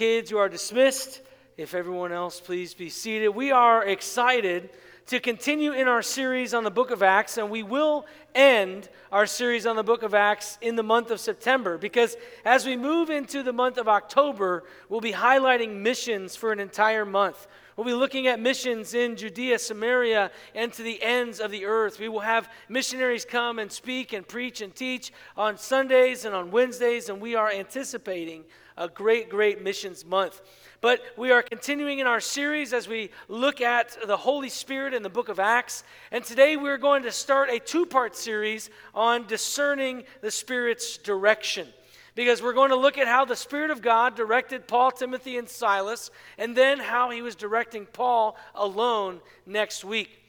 Kids, you are dismissed. If everyone else, please be seated. We are excited to continue in our series on the book of Acts, and we will end our series on the book of Acts in the month of September because as we move into the month of October, we'll be highlighting missions for an entire month. We'll be looking at missions in Judea, Samaria, and to the ends of the earth. We will have missionaries come and speak and preach and teach on Sundays and on Wednesdays, and we are anticipating a great, great missions month. But we are continuing in our series as we look at the Holy Spirit in the book of Acts. And today we're going to start a two part series on discerning the Spirit's direction because we're going to look at how the Spirit of God directed Paul, Timothy, and Silas, and then how he was directing Paul alone next week.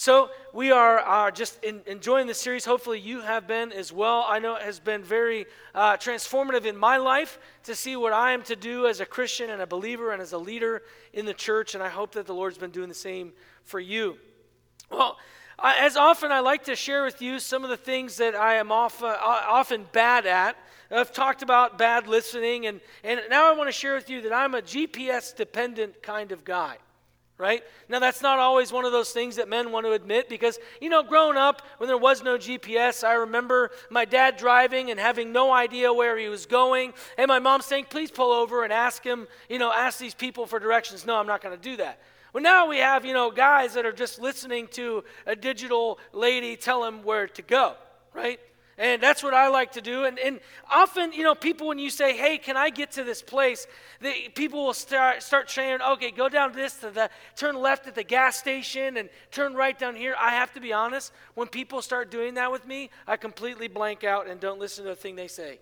So, we are uh, just in, enjoying the series. Hopefully, you have been as well. I know it has been very uh, transformative in my life to see what I am to do as a Christian and a believer and as a leader in the church, and I hope that the Lord's been doing the same for you. Well, as often, I like to share with you some of the things that I am often, uh, often bad at. I've talked about bad listening, and, and now I want to share with you that I'm a GPS dependent kind of guy, right? Now, that's not always one of those things that men want to admit because, you know, growing up when there was no GPS, I remember my dad driving and having no idea where he was going, and my mom saying, please pull over and ask him, you know, ask these people for directions. No, I'm not going to do that. Well, now we have, you know, guys that are just listening to a digital lady tell them where to go, right? And that's what I like to do. And, and often, you know, people, when you say, hey, can I get to this place, the, people will start, start saying, okay, go down this to the, turn left at the gas station and turn right down here. I have to be honest, when people start doing that with me, I completely blank out and don't listen to a thing they say.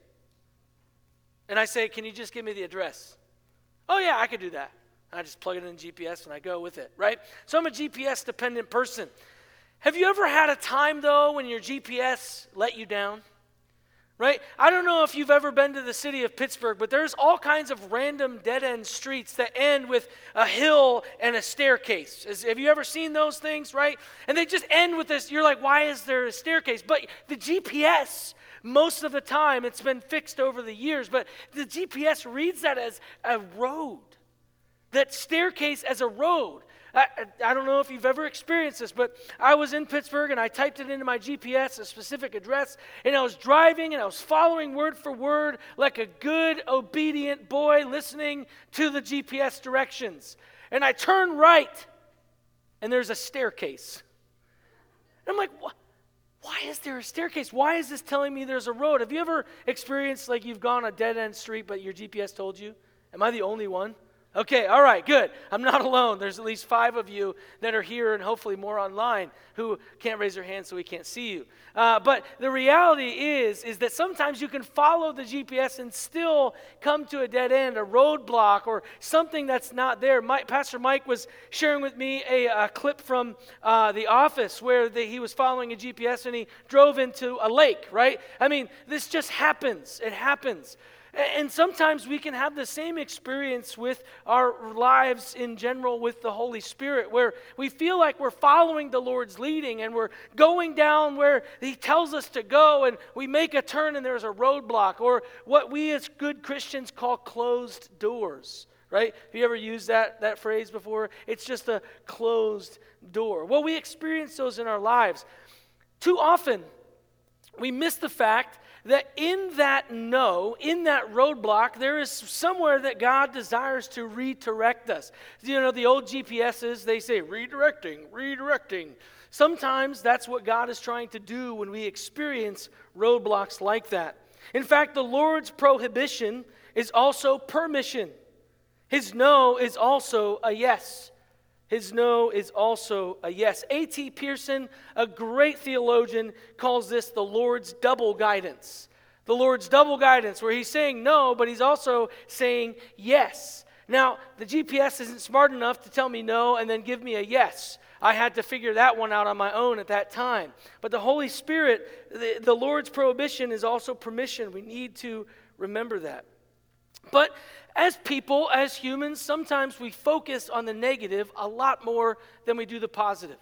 And I say, can you just give me the address? Oh, yeah, I could do that. I just plug it in GPS and I go with it, right? So I'm a GPS dependent person. Have you ever had a time, though, when your GPS let you down? Right? I don't know if you've ever been to the city of Pittsburgh, but there's all kinds of random dead end streets that end with a hill and a staircase. have you ever seen those things, right? And they just end with this. You're like, why is there a staircase? But the GPS, most of the time, it's been fixed over the years, but the GPS reads that as a road, that staircase as a road. I, I don't know if you've ever experienced this, but I was in Pittsburgh and I typed it into my GPS, a specific address, and I was driving and I was following word for word like a good, obedient boy listening to the GPS directions. And I turn right and there's a staircase. And I'm like, what? Why is there a staircase? Why is this telling me there's a road? Have you ever experienced like you've gone a dead end street, but your GPS told you? Am I the only one? Okay, all right, good. I'm not alone. There's at least five of you that are here and hopefully more online who can't raise their hand so we can't see you. Uh, but the reality is, is that sometimes you can follow the GPS and still come to a dead end, a roadblock, or something that's not there. Mike, Pastor Mike was sharing with me a, a clip from uh, The Office where the, he was following a GPS and he drove into a lake, right? I mean, this just happens. It happens. And sometimes we can have the same experience with our lives in general with the Holy Spirit, where we feel like we're following the Lord's leading and we're going down where He tells us to go, and we make a turn and there's a roadblock, or what we as good Christians call closed doors. Right? Have you ever used that, that phrase before? It's just a closed door. Well, we experience those in our lives. Too often, we miss the fact that in that no, in that roadblock, there is somewhere that God desires to redirect us. You know, the old GPSs, they say redirecting, redirecting. Sometimes that's what God is trying to do when we experience roadblocks like that. In fact, the Lord's prohibition is also permission. His no is also a yes. His no is also a yes. A.T. Pierson, a great theologian, calls this the Lord's double guidance. The Lord's double guidance, where he's saying no, but he's also saying yes. Now, the GPS isn't smart enough to tell me no and then give me a yes. I had to figure that one out on my own at that time. But the Holy Spirit, the, the Lord's prohibition is also permission. We need to remember that. But as people, as humans, sometimes we focus on the negative a lot more than we do the positive.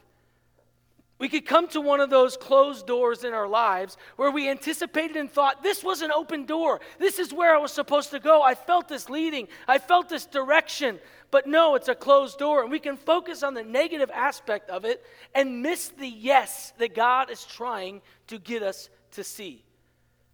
We could come to one of those closed doors in our lives where we anticipated and thought, this was an open door. This is where I was supposed to go. I felt this leading, I felt this direction. But no, it's a closed door. And we can focus on the negative aspect of it and miss the yes that God is trying to get us to see.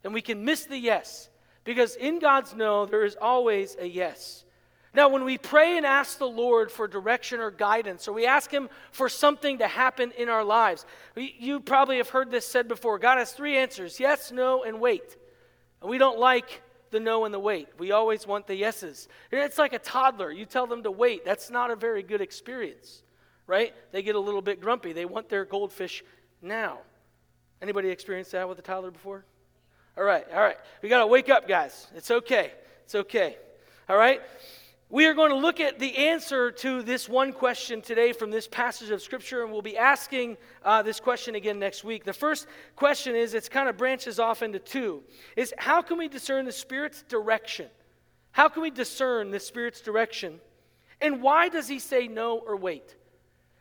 And we can miss the yes because in God's no, there is always a yes. Now, when we pray and ask the Lord for direction or guidance, or we ask Him for something to happen in our lives, you probably have heard this said before. God has three answers yes, no, and wait. And we don't like the no and the wait. We always want the yeses. It's like a toddler. You tell them to wait. That's not a very good experience, right? They get a little bit grumpy. They want their goldfish now. Anybody experienced that with a toddler before? All right, all right. We got to wake up, guys. It's okay. It's okay. All right? We are going to look at the answer to this one question today from this passage of Scripture, and we'll be asking uh, this question again next week. The first question is it's kind of branches off into two is how can we discern the Spirit's direction? How can we discern the Spirit's direction? And why does he say no or wait?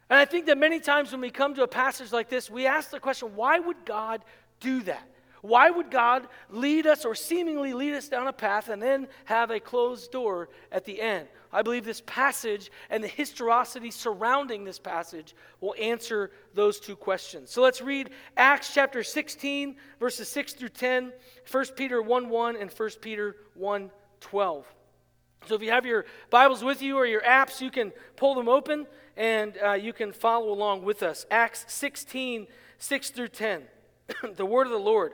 And I think that many times when we come to a passage like this, we ask the question why would God do that? Why would God lead us or seemingly lead us down a path and then have a closed door at the end? I believe this passage and the historicity surrounding this passage will answer those two questions. So let's read Acts chapter 16, verses 6 through 10, 1 Peter 1 1, and 1 Peter 1 12. So if you have your Bibles with you or your apps, you can pull them open and uh, you can follow along with us. Acts 16, 6 through 10. the word of the Lord.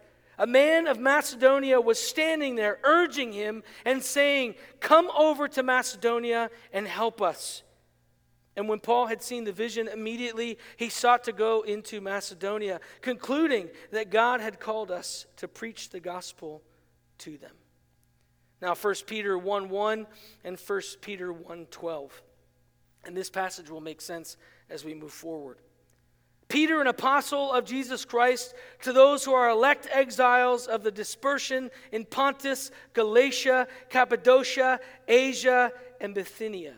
a man of Macedonia was standing there, urging him and saying, Come over to Macedonia and help us. And when Paul had seen the vision, immediately he sought to go into Macedonia, concluding that God had called us to preach the gospel to them. Now 1 Peter 1 1 and 1 Peter 1 12. And this passage will make sense as we move forward. Peter, an apostle of Jesus Christ, to those who are elect exiles of the dispersion in Pontus, Galatia, Cappadocia, Asia, and Bithynia.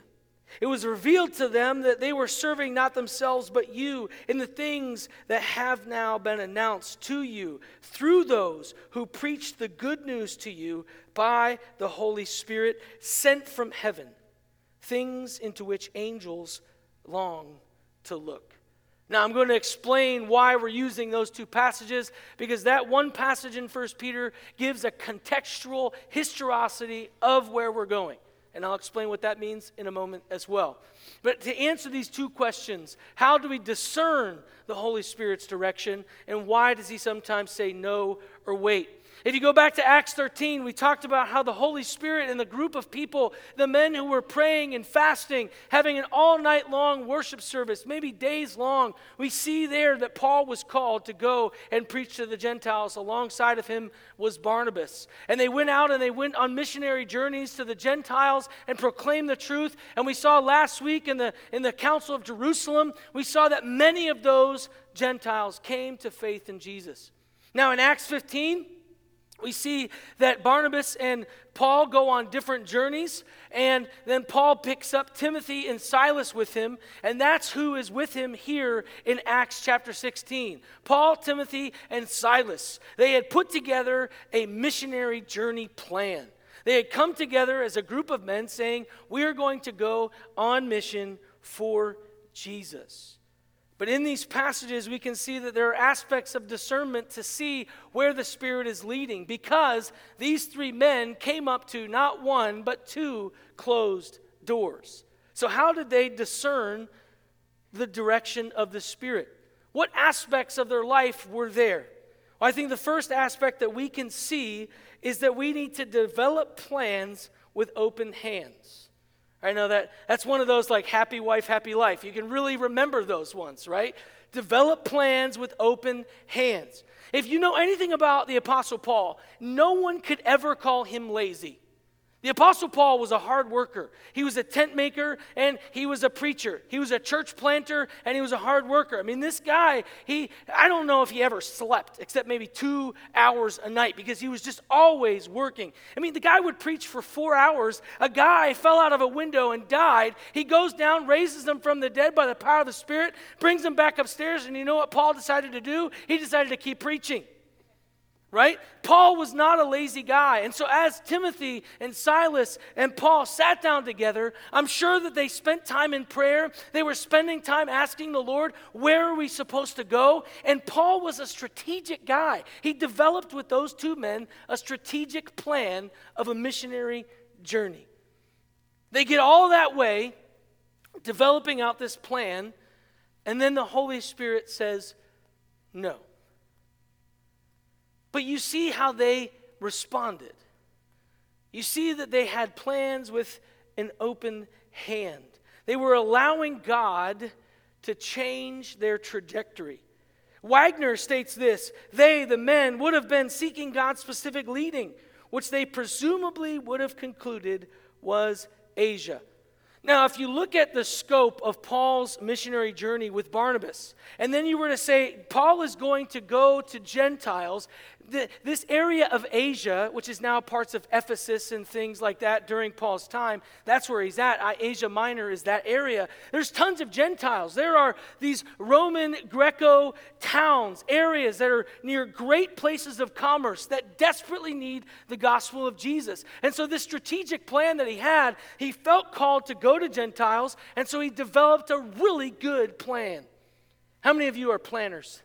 It was revealed to them that they were serving not themselves but you in the things that have now been announced to you through those who preached the good news to you by the Holy Spirit sent from heaven, things into which angels long to look. Now, I'm going to explain why we're using those two passages because that one passage in 1 Peter gives a contextual historicity of where we're going. And I'll explain what that means in a moment as well. But to answer these two questions, how do we discern the Holy Spirit's direction, and why does he sometimes say no or wait? If you go back to Acts 13, we talked about how the Holy Spirit and the group of people, the men who were praying and fasting, having an all night long worship service, maybe days long, we see there that Paul was called to go and preach to the Gentiles. Alongside of him was Barnabas. And they went out and they went on missionary journeys to the Gentiles and proclaimed the truth. And we saw last week in the, in the Council of Jerusalem, we saw that many of those Gentiles came to faith in Jesus. Now in Acts 15, we see that Barnabas and Paul go on different journeys, and then Paul picks up Timothy and Silas with him, and that's who is with him here in Acts chapter 16. Paul, Timothy, and Silas. They had put together a missionary journey plan. They had come together as a group of men saying, We are going to go on mission for Jesus. But in these passages, we can see that there are aspects of discernment to see where the Spirit is leading because these three men came up to not one, but two closed doors. So, how did they discern the direction of the Spirit? What aspects of their life were there? Well, I think the first aspect that we can see is that we need to develop plans with open hands. I know that that's one of those like happy wife, happy life. You can really remember those ones, right? Develop plans with open hands. If you know anything about the Apostle Paul, no one could ever call him lazy. The Apostle Paul was a hard worker. He was a tent maker and he was a preacher. He was a church planter and he was a hard worker. I mean, this guy, he, I don't know if he ever slept except maybe two hours a night because he was just always working. I mean, the guy would preach for four hours. A guy fell out of a window and died. He goes down, raises them from the dead by the power of the Spirit, brings them back upstairs. And you know what Paul decided to do? He decided to keep preaching right? Paul was not a lazy guy. And so, as Timothy and Silas and Paul sat down together, I'm sure that they spent time in prayer. They were spending time asking the Lord, where are we supposed to go? And Paul was a strategic guy. He developed with those two men a strategic plan of a missionary journey. They get all that way, developing out this plan, and then the Holy Spirit says, no. But you see how they responded. You see that they had plans with an open hand. They were allowing God to change their trajectory. Wagner states this they, the men, would have been seeking God's specific leading, which they presumably would have concluded was Asia. Now, if you look at the scope of Paul's missionary journey with Barnabas, and then you were to say, Paul is going to go to Gentiles, the, this area of Asia, which is now parts of Ephesus and things like that during Paul's time, that's where he's at. Asia Minor is that area. There's tons of Gentiles. There are these Roman Greco towns, areas that are near great places of commerce that desperately need the gospel of Jesus. And so, this strategic plan that he had, he felt called to go to Gentiles, and so he developed a really good plan. How many of you are planners?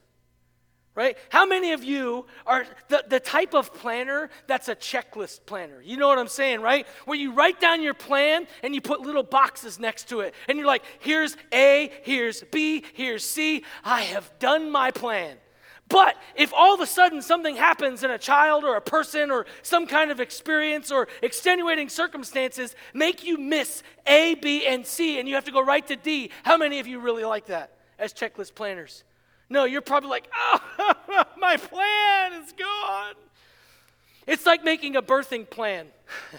right? How many of you are the, the type of planner that's a checklist planner? You know what I'm saying, right? Where you write down your plan and you put little boxes next to it. And you're like, here's A, here's B, here's C. I have done my plan. But if all of a sudden something happens in a child or a person or some kind of experience or extenuating circumstances make you miss A, B, and C and you have to go right to D, how many of you really like that as checklist planners? No, you're probably like, oh, my plan is gone. It's like making a birthing plan.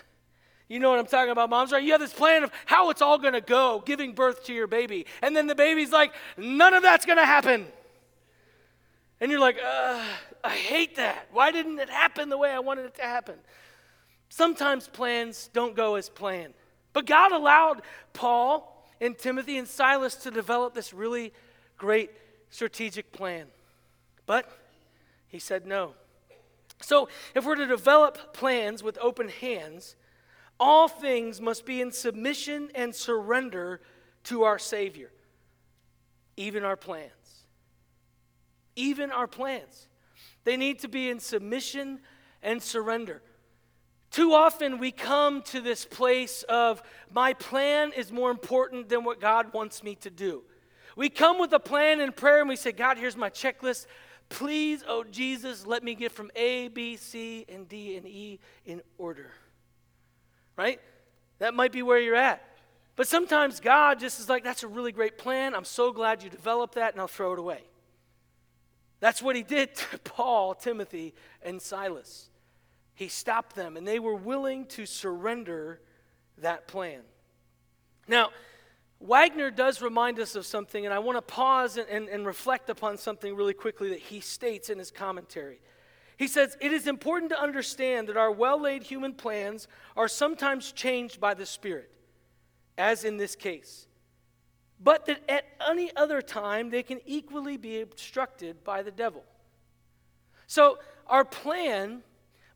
you know what I'm talking about, moms, right? You have this plan of how it's all going to go, giving birth to your baby. And then the baby's like, none of that's going to happen. And you're like, I hate that. Why didn't it happen the way I wanted it to happen? Sometimes plans don't go as planned. But God allowed Paul and Timothy and Silas to develop this really great strategic plan. But he said no. So, if we're to develop plans with open hands, all things must be in submission and surrender to our Savior, even our plans. Even our plans. They need to be in submission and surrender. Too often we come to this place of my plan is more important than what God wants me to do. We come with a plan and prayer and we say, God, here's my checklist. Please, oh Jesus, let me get from A, B, C, and D, and E in order. Right? That might be where you're at. But sometimes God just is like, that's a really great plan. I'm so glad you developed that, and I'll throw it away. That's what he did to Paul, Timothy, and Silas. He stopped them, and they were willing to surrender that plan. Now, Wagner does remind us of something, and I want to pause and, and, and, reflect upon something really quickly that he states in his commentary. He says, It is important to understand that our well laid human plans are sometimes changed by the Spirit, as in this case, but that at any other time they can equally be obstructed by the devil. So, our plan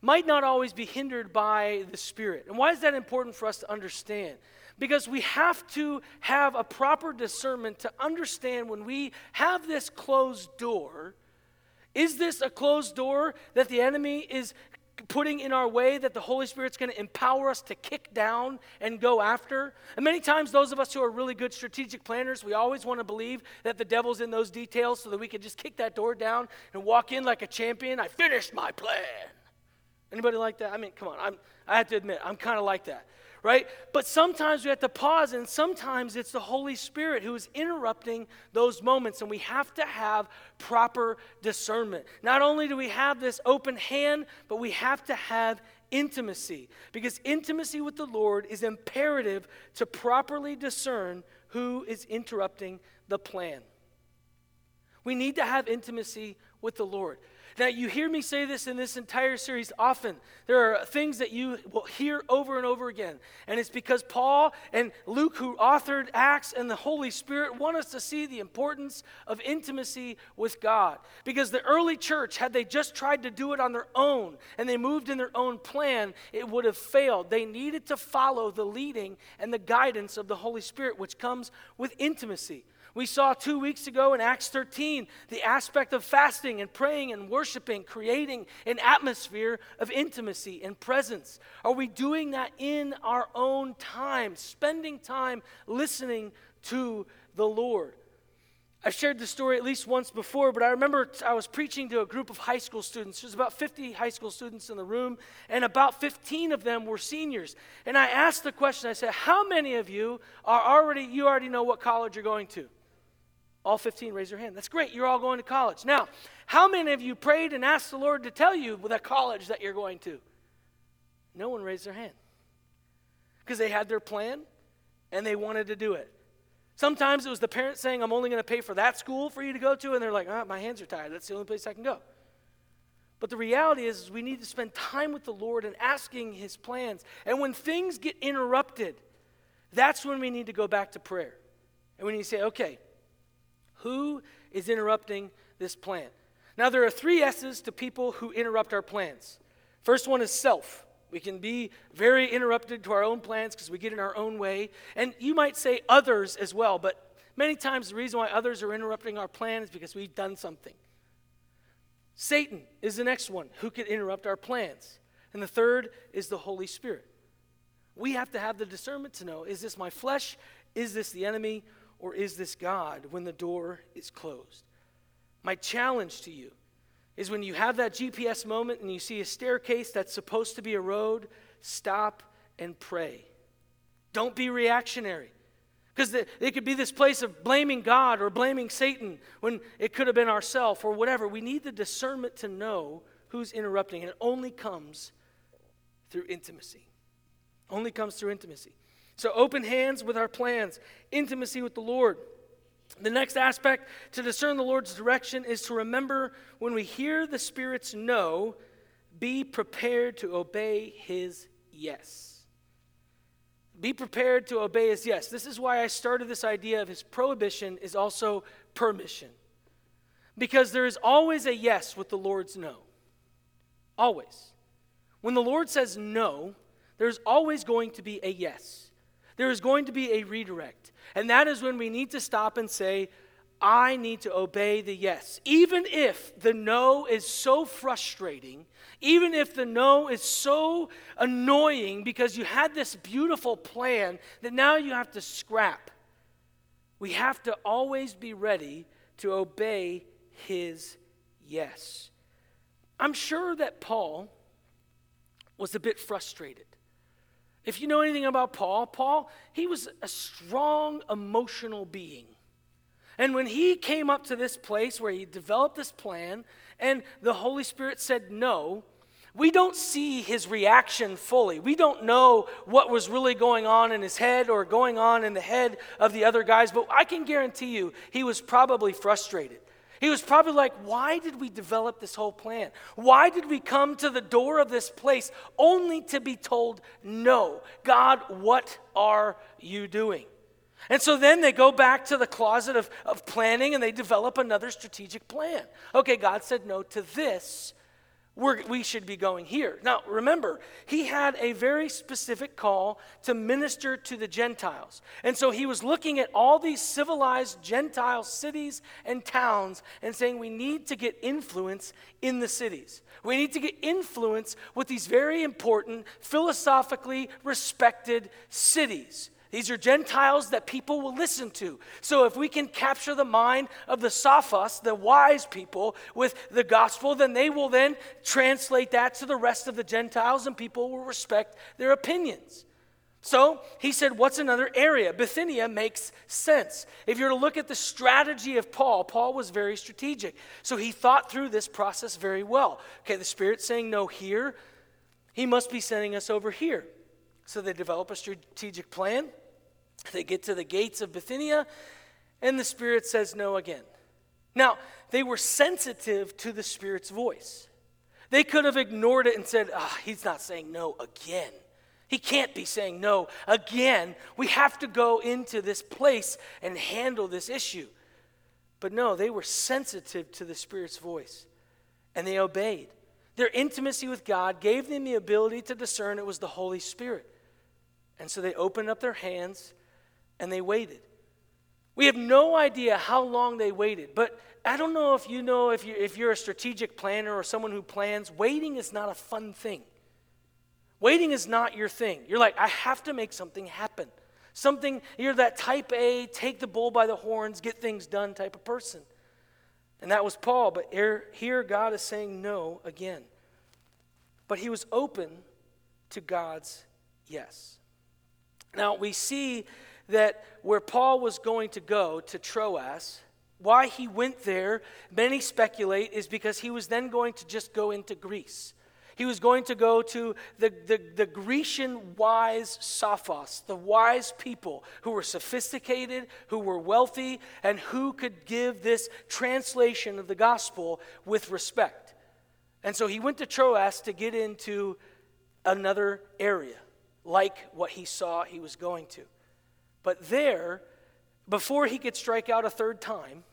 might not always be hindered by the Spirit. And why is that important for us to understand? Because we have to have a proper discernment to understand when we have this closed door, is this a closed door that the enemy is putting in our way that the Holy Spirit's going to empower us to kick down and go after? And many times, those of us who are really good strategic planners, we always want to believe that the devil's in those details so that we can just kick that door down and walk in like a champion. I finished my plan. Anybody like that? I mean, come on. I'm, I have to admit, I'm kind of like that right? But sometimes we have to pause, and sometimes it's the Holy Spirit who is interrupting those moments, and we have to have proper discernment. Not only do we have this open hand, but we have to have intimacy, because intimacy with the Lord is imperative to properly discern who is interrupting the plan. We need to have intimacy with the Lord. Now, you hear me say this in this entire series often. There are things that you will hear over and over again. And it's because Paul and Luke, who authored Acts, and the Holy Spirit want us to see the importance of intimacy with God. Because the early church, had they just tried to do it on their own and they moved in their own plan, it would have failed. They needed to follow the leading and the guidance of the Holy Spirit, which comes with intimacy. We saw two weeks ago in Acts 13 the aspect of fasting and praying and worshiping, creating an atmosphere of intimacy and presence. Are we doing that in our own time, spending time listening to the Lord? I've shared this story at least once before, but I remember I was preaching to a group of high school students. There's about 50 high school students in the room, and about 15 of them were seniors. And I asked the question I said, How many of you are already, you already know what college you're going to? All 15 raise your hand. That's great. You're all going to college. Now, how many of you prayed and asked the Lord to tell you the college that you're going to? No one raised their hand. Because they had their plan and they wanted to do it. Sometimes it was the parents saying, I'm only going to pay for that school for you to go to, and they're like, oh, my hands are tired. That's the only place I can go. But the reality is, is, we need to spend time with the Lord and asking His plans. And when things get interrupted, that's when we need to go back to prayer. And we need to say, okay, who is interrupting this plan? Now, there are three S's to people who interrupt our plans. First one is self. We can be very interrupted to our own plans because we get in our own way. And you might say others as well, but many times the reason why others are interrupting our plan is because we've done something. Satan is the next one who can interrupt our plans. And the third is the Holy Spirit. We have to have the discernment to know is this my flesh? Is this the enemy? Or is this God when the door is closed? My challenge to you is when you have that GPS moment and you see a staircase that's supposed to be a road, stop and pray. Don't be reactionary. Because it could be this place of blaming God or blaming Satan when it could have been ourself or whatever. We need the discernment to know who's interrupting, and it only comes through intimacy. Only comes through intimacy. So, open hands with our plans, intimacy with the Lord. The next aspect to discern the Lord's direction is to remember when we hear the Spirit's no, be prepared to obey His yes. Be prepared to obey His yes. This is why I started this idea of His prohibition is also permission. Because there is always a yes with the Lord's no. Always. When the Lord says no, there's always going to be a yes. There is going to be a redirect. And that is when we need to stop and say, I need to obey the yes. Even if the no is so frustrating, even if the no is so annoying because you had this beautiful plan that now you have to scrap, we have to always be ready to obey his yes. I'm sure that Paul was a bit frustrated. If you know anything about Paul, Paul, he was a strong emotional being. And when he came up to this place where he developed this plan and the Holy Spirit said no, we don't see his reaction fully. We don't know what was really going on in his head or going on in the head of the other guys, but I can guarantee you he was probably frustrated. He was probably like, Why did we develop this whole plan? Why did we come to the door of this place only to be told, No? God, what are you doing? And so then they go back to the closet of, of planning and they develop another strategic plan. Okay, God said no to this we're, we should be going here. Now, remember, he had a very specific call to minister to the Gentiles. And so he was looking at all these civilized Gentile cities and towns and saying we need to get influence in the cities. We need to get influence with these very important, philosophically respected cities. These are Gentiles that people will listen to. So if we can capture the mind of the Sophos, the wise people, with the gospel, then they will then translate that to the rest of the Gentiles and people will respect their opinions. So he said, What's another area? Bithynia makes sense. If you're to look at the strategy of Paul, Paul was very strategic. So he thought through this process very well. Okay, the Spirit's saying no here. He must be sending us over here. So they develop a strategic plan. They get to the gates of Bithynia, and the Spirit says no again. Now, they were sensitive to the Spirit's voice. They could have ignored it and said, oh, He's not saying no again. He can't be saying no again. We have to go into this place and handle this issue. But no, they were sensitive to the Spirit's voice and they obeyed. Their intimacy with God gave them the ability to discern it was the Holy Spirit. And so they opened up their hands and they waited. We have no idea how long they waited, but I don't know if you know if, you, if you're a strategic planner or someone who plans, waiting is not a fun thing. Waiting is not your thing. You're like, I have to make something happen. Something, you're that type A, take the bull by the horns, get things done type of person. And that was Paul, but here God is saying no again. But he was open to God's yes. Now we see that where Paul was going to go to Troas, why he went there, many speculate, is because he was then going to just go into Greece. He was going to go to the, the, the, Grecian wise Sophos, the wise people who were sophisticated, who were wealthy, and who could give this translation of the gospel with respect. And so he went to Troas to get into another area, like what he saw he was going to. But there, before he could strike out a third time,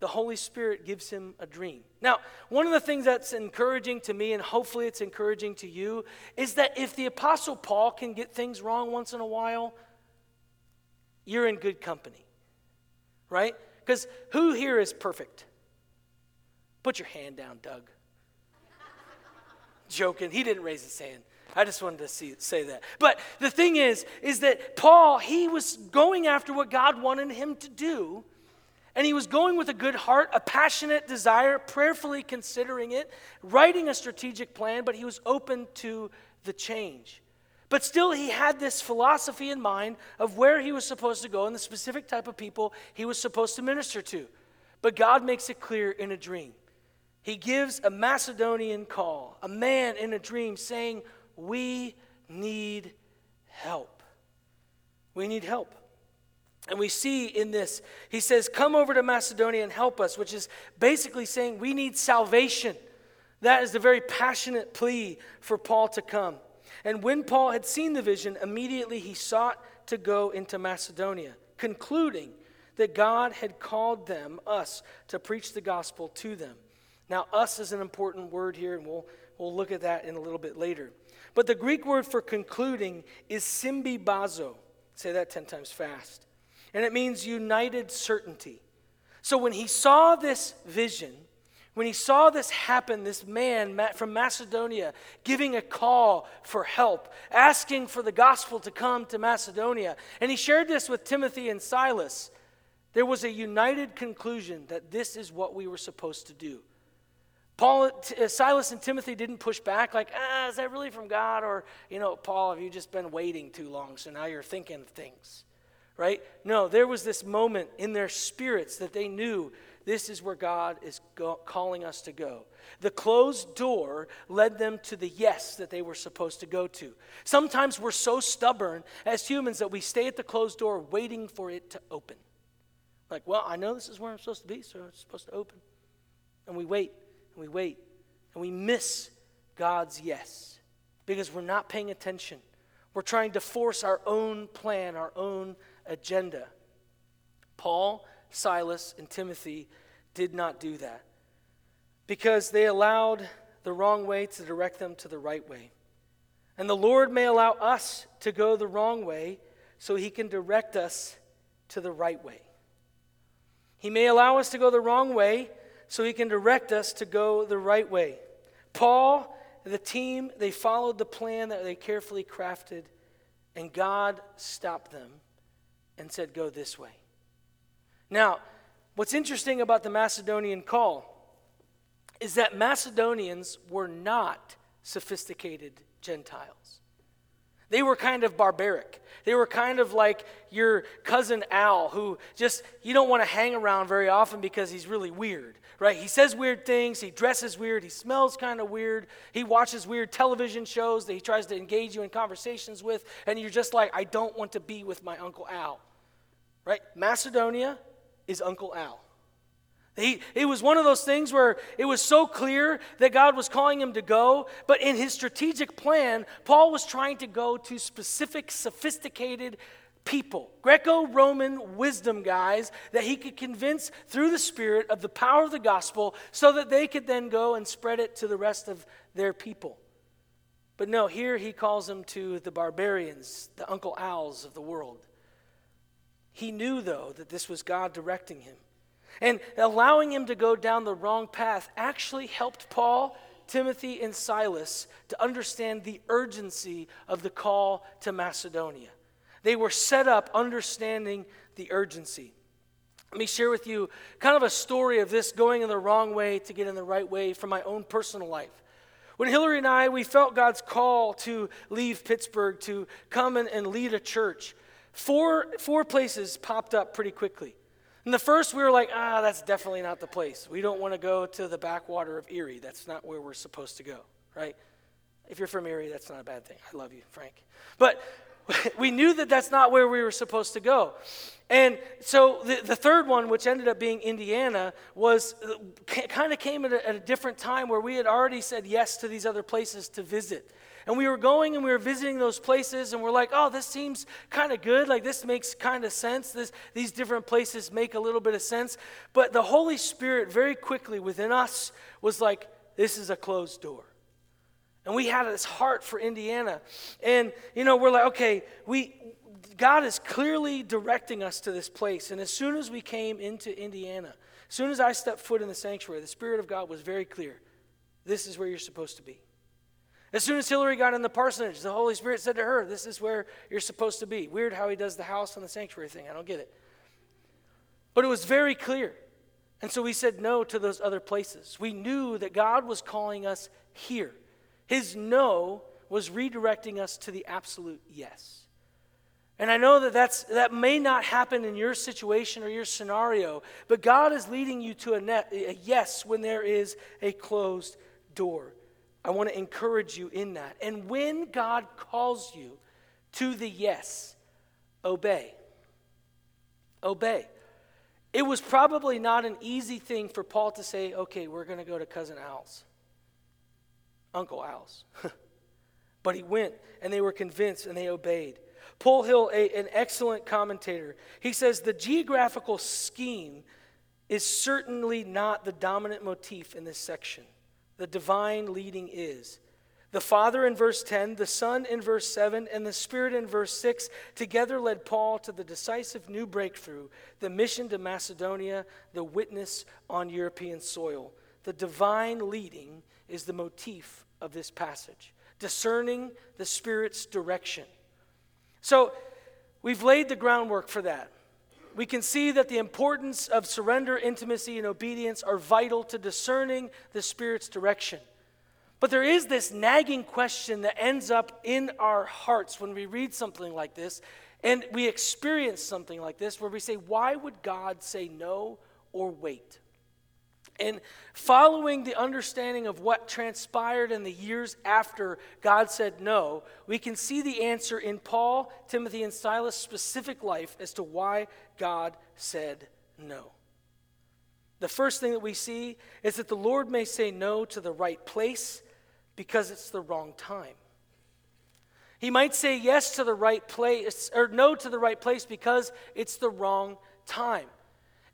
the Holy Spirit gives him a dream. Now, one of the things that's encouraging to me, and hopefully it's encouraging to you, is that if the Apostle Paul can get things wrong once in a while, you're in good company, right? Because who here is perfect? Put your hand down, Doug. Joking. He didn't raise his hand. I just wanted to see, say that. But the thing is, is that Paul, he was going after what God wanted him to do and he was going with a good heart, a passionate desire, prayerfully considering it, writing a strategic plan, but he was open to the change. But still, he had this philosophy in mind of where he was supposed to go and the specific type of people he was supposed to minister to. But God makes it clear in a dream. He gives a Macedonian call, a man in a dream saying, We need help. We need help. And we see in this, he says, Come over to Macedonia and help us, which is basically saying we need salvation. That is the very passionate plea for Paul to come. And when Paul had seen the vision, immediately he sought to go into Macedonia, concluding that God had called them, us, to preach the gospel to them. Now, us is an important word here, and we'll, we'll look at that in a little bit later. But the Greek word for concluding is symbibazo. Say that 10 times fast and it means united certainty. So when he saw this vision, when he saw this happen, this man from Macedonia giving a call for help, asking for the gospel to come to Macedonia, and he shared this with Timothy and Silas, there was a united conclusion that this is what we were supposed to do. Paul, uh, Silas and Timothy didn't push back like, ah, is that really from God? Or, you know, Paul, have you just been waiting too long, so now you're thinking things? right? No, there was this moment in their spirits that they knew this is where God is go- calling us to go. The closed door led them to the yes that they were supposed to go to. Sometimes we're so stubborn as humans that we stay at the closed door waiting for it to open. Like, well, I know this is where I'm supposed to be, so it's supposed to open. And we wait, and we wait, and we miss God's yes because we're not paying attention. We're trying to force our own plan, our own agenda. Paul, Silas, and Timothy did not do that because they allowed the wrong way to direct them to the right way. And the Lord may allow us to go the wrong way so he can direct us to the right way. He may allow us to go the wrong way so he can direct us to go the right way. Paul, the team, they followed the plan that they carefully crafted, and God stopped them and said, Go this way. Now, what's interesting about the Macedonian call is that Macedonians were not sophisticated Gentiles. They were kind of barbaric. They were kind of like your cousin Al, who just you don't want to hang around very often because he's really weird, right? He says weird things, he dresses weird, he smells kind of weird, he watches weird television shows that he tries to engage you in conversations with, and you're just like, I don't want to be with my Uncle Al, right? Macedonia is Uncle Al. He, it was one of those things where it was so clear that God was calling him to go, but in his strategic plan, Paul was trying to go to specific, sophisticated people, Greco Roman wisdom guys, that he could convince through the Spirit of the power of the gospel so that they could then go and spread it to the rest of their people. But no, here he calls them to the barbarians, the Uncle Owls of the world. He knew, though, that this was God directing him. And allowing him to go down the wrong path actually helped Paul, Timothy, and Silas to understand the urgency of the call to Macedonia. They were set up understanding the urgency. Let me share with you kind of a story of this going in the wrong way to get in the right way from my own personal life. When Hillary and I, we felt God's call to leave Pittsburgh to come and, and lead a church, four, four places popped up pretty quickly. And the first, we were like, ah, that's definitely not the place. We don't want to go to the backwater of Erie. That's not where we're supposed to go, right? If you're from Erie, that's not a bad thing. I love you, Frank. But we knew that that's not where we were supposed to go. And so the, the third one, which ended up being Indiana, was uh, kind of came at a, at a different time where we had already said yes to these other places to visit. And we were going and we were visiting those places, and we're like, oh, this seems kind of good. Like, this makes kind of sense. This, these different places make a little bit of sense. But the Holy Spirit, very quickly within us, was like, this is a closed door. And we had this heart for Indiana. And, you know, we're like, okay, we, God is clearly directing us to this place. And as soon as we came into Indiana, as soon as I stepped foot in the sanctuary, the Spirit of God was very clear. This is where you're supposed to be. As soon as Hillary got in the parsonage, the Holy Spirit said to her, This is where you're supposed to be. Weird how he does the house and the sanctuary thing. I don't get it. But it was very clear. And so we said no to those other places. We knew that God was calling us here. His no was redirecting us to the absolute yes. And I know that that's, that may not happen in your situation or your scenario, but God is leading you to a, net, a yes when there is a closed door. I want to encourage you in that. And when God calls you to the yes, obey. Obey. It was probably not an easy thing for Paul to say, okay, we're going to go to Cousin Al's, Uncle Al's. but he went and they were convinced and they obeyed. Polhill, a, an excellent commentator, he says the geographical scheme is certainly not the dominant motif in this section the divine leading is. The Father in verse 10, the Son in verse 7, and the Spirit in verse 6 together led Paul to the decisive new breakthrough, the mission to Macedonia, the witness on European soil. The divine leading is the motif of this passage, discerning the Spirit's direction. So, we've laid the groundwork for that we can see that the importance of surrender, intimacy, and obedience are vital to discerning the Spirit's direction. But there is this nagging question that ends up in our hearts when we read something like this and we experience something like this where we say, Why would God say no or wait? And following the understanding of what transpired in the years after God said no, we can see the answer in Paul, Timothy, and Silas' specific life as to why God said no. The first thing that we see is that the Lord may say no to the right place because it's the wrong time. He might say yes to the right place or no to the right place because it's the wrong time.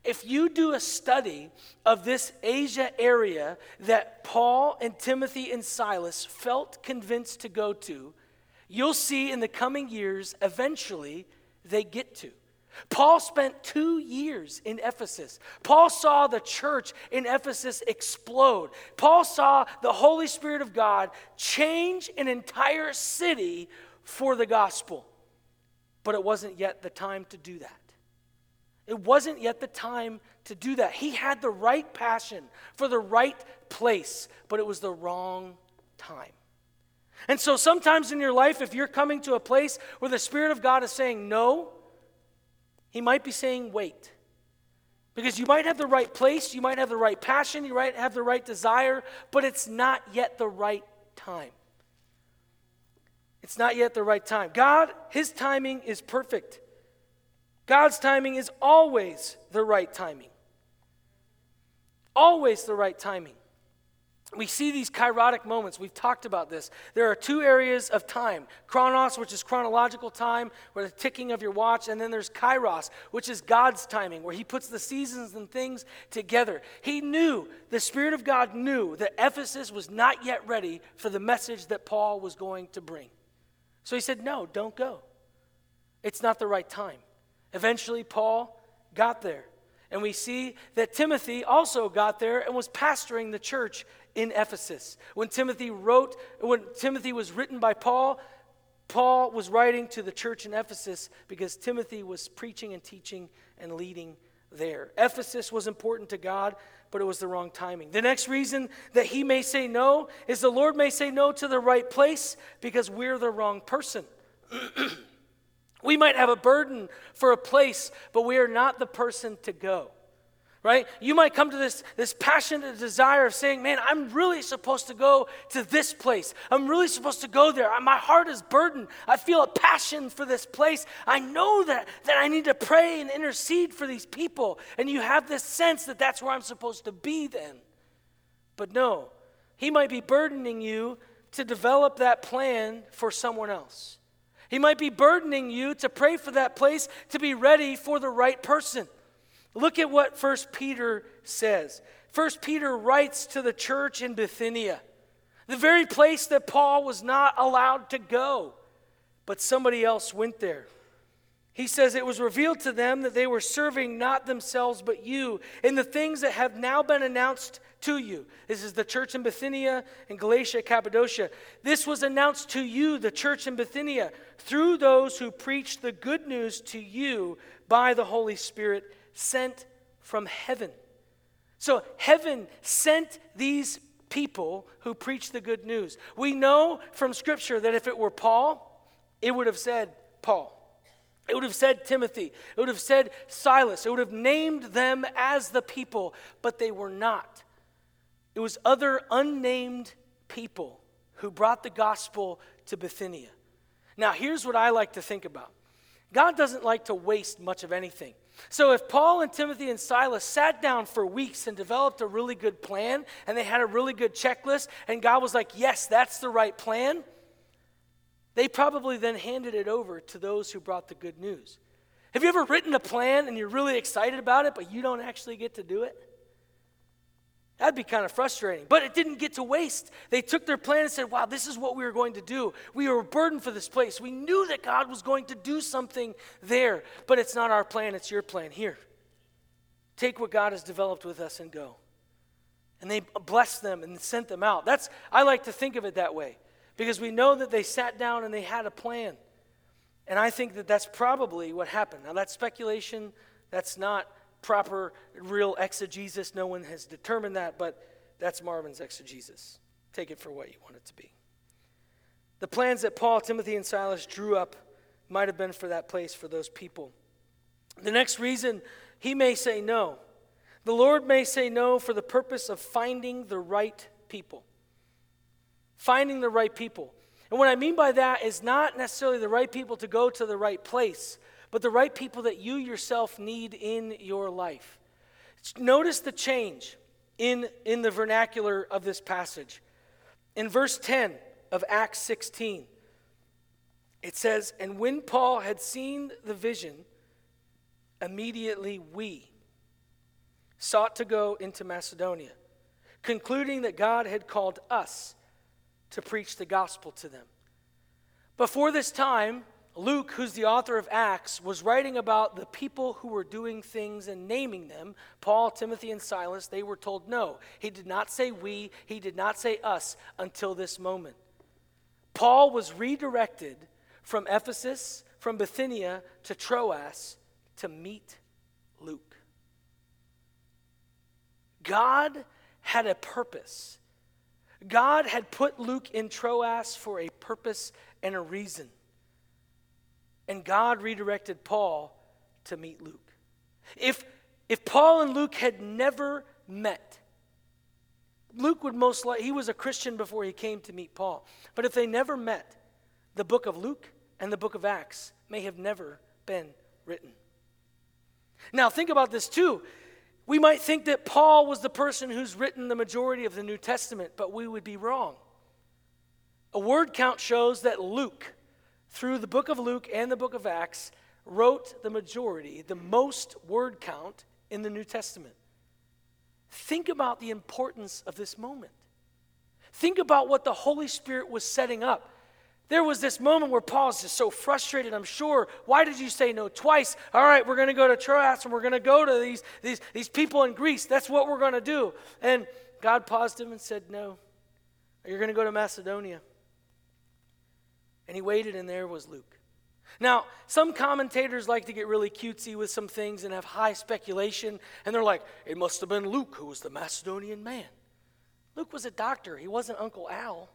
If you do a study of this Asia area that Paul and Timothy and Silas felt convinced to go to, you'll see in the coming years, eventually, they get to. Paul spent two years in Ephesus. Paul saw the church in Ephesus explode. Paul saw the Holy Spirit of God change an entire city for the gospel. But it wasn't yet the time to do that. It wasn't yet the time to do that. He had the right passion for the right place, but it was the wrong time. And so sometimes in your life, if you're coming to a place where the Spirit of God is saying no, He might be saying wait. Because you might have the right place, you might have the right passion, you might have the right desire, but it's not yet the right time. It's not yet the right time. God, His timing is perfect. God's timing is always the right timing. Always the right timing. We see these kairotic moments. We've talked about this. There are two areas of time chronos, which is chronological time, where the ticking of your watch, and then there's kairos, which is God's timing, where He puts the seasons and things together. He knew, the Spirit of God knew that Ephesus was not yet ready for the message that Paul was going to bring. So He said, No, don't go. It's not the right time. Eventually, Paul got there. And we see that Timothy also got there and was pastoring the church in Ephesus. When Timothy wrote, when Timothy was written by Paul, Paul was writing to the church in Ephesus because Timothy was preaching and teaching and leading there. Ephesus was important to God, but it was the wrong timing. The next reason that he may say no is the Lord may say no to the right place because we're the wrong person. we might have a burden for a place, but we are not the person to go right? You might come to this, this passionate desire of saying, man, I'm really supposed to go to this place. I'm really supposed to go there. My heart is burdened. I feel a passion for this place. I know that, that I need to pray and intercede for these people. And you have this sense that that's where I'm supposed to be then. But no, he might be burdening you to develop that plan for someone else. He might be burdening you to pray for that place to be ready for the right person. Look at what First Peter says. First Peter writes to the church in Bithynia, the very place that Paul was not allowed to go, but somebody else went there. He says, It was revealed to them that they were serving not themselves but you in the things that have now been announced to you. This is the church in Bithynia and Galatia, Cappadocia. This was announced to you, the church in Bithynia, through those who preached the good news to you by the Holy Spirit sent from heaven. So heaven sent these people who preach the good news. We know from Scripture that if it were Paul, it would have said Paul. It would have said Timothy. It would have said Silas. It would have named them as the people, but they were not. It was other unnamed people who brought the gospel to Bithynia. Now, here's what I like to think about God doesn't like to waste much of anything. So, if Paul and Timothy and Silas sat down for weeks and developed a really good plan, and they had a really good checklist, and God was like, Yes, that's the right plan, they probably then handed it over to those who brought the good news. Have you ever written a plan and you're really excited about it, but you don't actually get to do it? That'd be kind of frustrating. But it didn't get to waste. They took their plan and said, wow, this is what we were going to do. We were burdened for this place. We knew that God was going to do something there. But it's not our plan, it's your plan. Here, take what God has developed with us and go. And they blessed them and sent them out. That's I like to think of it that way. Because we know that they sat down and they had a plan. And I think that that's probably what happened. Now that's speculation. That's not proper, real exegesis. No one has determined that, but that's Marvin's exegesis. Take it for what you want it to be. The plans that Paul, Timothy, and Silas drew up might have been for that place, for those people. The next reason he may say no, the Lord may say no for the purpose of finding the right people. Finding the right people. And what I mean by that is not necessarily the right people to go to the right place, but the right people that you yourself need in your life. Notice the change in, in the vernacular of this passage. In verse 10 of Acts 16, it says, And when Paul had seen the vision, immediately we sought to go into Macedonia, concluding that God had called us to preach the gospel to them. Before this time, Luke, who's the author of Acts, was writing about the people who were doing things and naming them. Paul, Timothy, and Silas, they were told no. He did not say we, he did not say us until this moment. Paul was redirected from Ephesus, from Bithynia to Troas to meet Luke. God had a purpose. God had put Luke in Troas for a purpose and a reason. And God redirected Paul to meet Luke. If, if Paul and Luke had never met, Luke would most likely, he was a Christian before he came to meet Paul. But if they never met, the book of Luke and the book of Acts may have never been written. Now, think about this too. We might think that Paul was the person who's written the majority of the New Testament, but we would be wrong. A word count shows that Luke, through the book of Luke and the book of Acts, wrote the majority, the most word count in the New Testament. Think about the importance of this moment. Think about what the Holy Spirit was setting up. There was this moment where Paul's just so frustrated, I'm sure. Why did you say no twice? All right, we're going to go to Troas and we're going to go to these, these, these people in Greece. That's what we're going to do. And God paused him and said, No, you're going to go to Macedonia. And he waited, and there was Luke. Now, some commentators like to get really cutesy with some things and have high speculation, and they're like, it must have been Luke who was the Macedonian man. Luke was a doctor, he wasn't Uncle Al,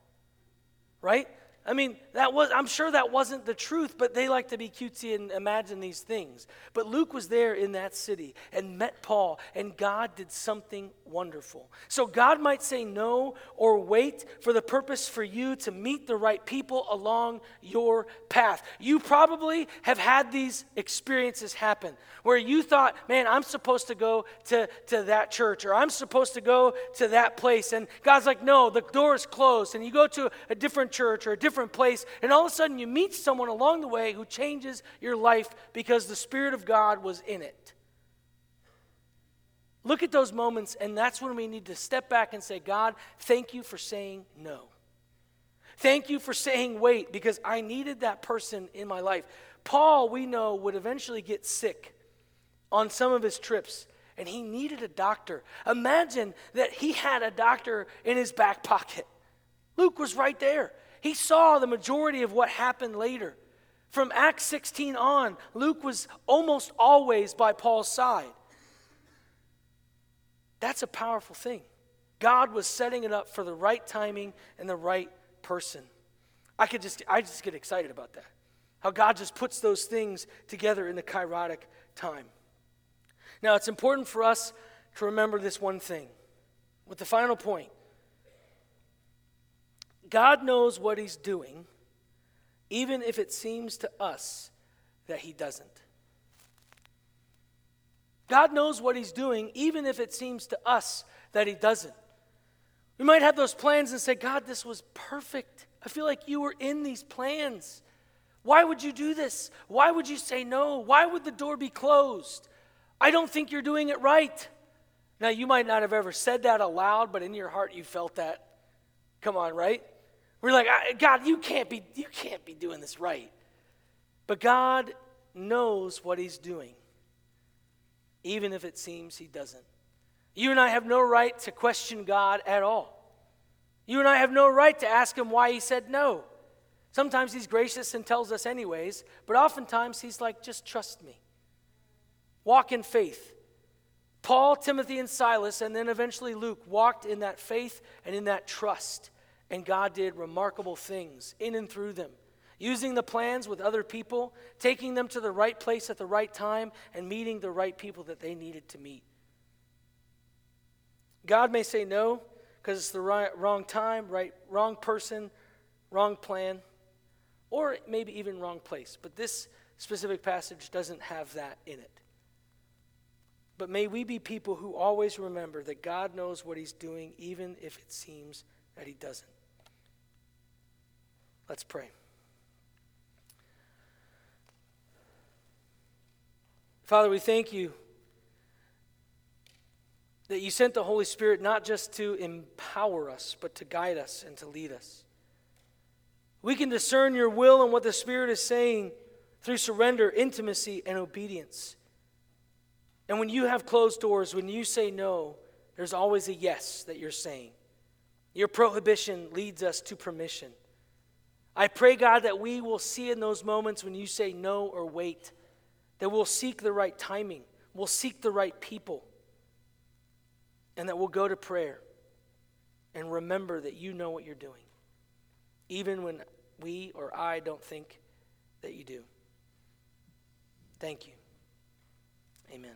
right? I mean, that was, I'm sure that wasn't the truth, but they like to be cutesy and imagine these things. But Luke was there in that city and met Paul, and God did something wonderful. So God might say no or wait for the purpose for you to meet the right people along your path. You probably have had these experiences happen where you thought, man, I'm supposed to go to, to that church or I'm supposed to go to that place. And God's like, no, the door is closed. And you go to a different church or a different different place, and all of a sudden you meet someone along the way who changes your life because the Spirit of God was in it. Look at those moments, and that's when we need to step back and say, God, thank you for saying no. Thank you for saying wait, because I needed that person in my life. Paul, we know, would eventually get sick on some of his trips, and he needed a doctor. Imagine that he had a doctor in his back pocket. Luke was right there. He saw the majority of what happened later. From Acts 16 on, Luke was almost always by Paul's side. That's a powerful thing. God was setting it up for the right timing and the right person. I could just I just get excited about that. How God just puts those things together in the kairotic time. Now, it's important for us to remember this one thing. With the final point, God knows what He's doing, even if it seems to us that He doesn't. God knows what He's doing, even if it seems to us that He doesn't. We might have those plans and say, God, this was perfect. I feel like you were in these plans. Why would you do this? Why would you say no? Why would the door be closed? I don't think you're doing it right. Now, you might not have ever said that aloud, but in your heart you felt that. Come on, right? We're like, God, you can't be, you can't be doing this right. But God knows what He's doing, even if it seems He doesn't. You and I have no right to question God at all. You and I have no right to ask Him why He said no. Sometimes He's gracious and tells us, anyways, but oftentimes He's like, just trust me. Walk in faith. Paul, Timothy, and Silas, and then eventually Luke walked in that faith and in that trust. And God did remarkable things in and through them, using the plans with other people, taking them to the right place at the right time, and meeting the right people that they needed to meet. God may say no because it's the right, wrong time, right, wrong person, wrong plan, or maybe even wrong place. But this specific passage doesn't have that in it. But may we be people who always remember that God knows what He's doing, even if it seems that He doesn't. Let's pray. Father, we thank you that you sent the Holy Spirit not just to empower us, but to guide us and to lead us. We can discern your will and what the Spirit is saying through surrender, intimacy, and obedience. And when you have closed doors, when you say no, there's always a yes that you're saying. Your prohibition leads us to permission. I pray, God, that we will see in those moments when you say no or wait, that we'll seek the right timing, we'll seek the right people, and that we'll go to prayer. and remember that you know what you're doing, even when we or I don't think that you do. Thank you. Amen.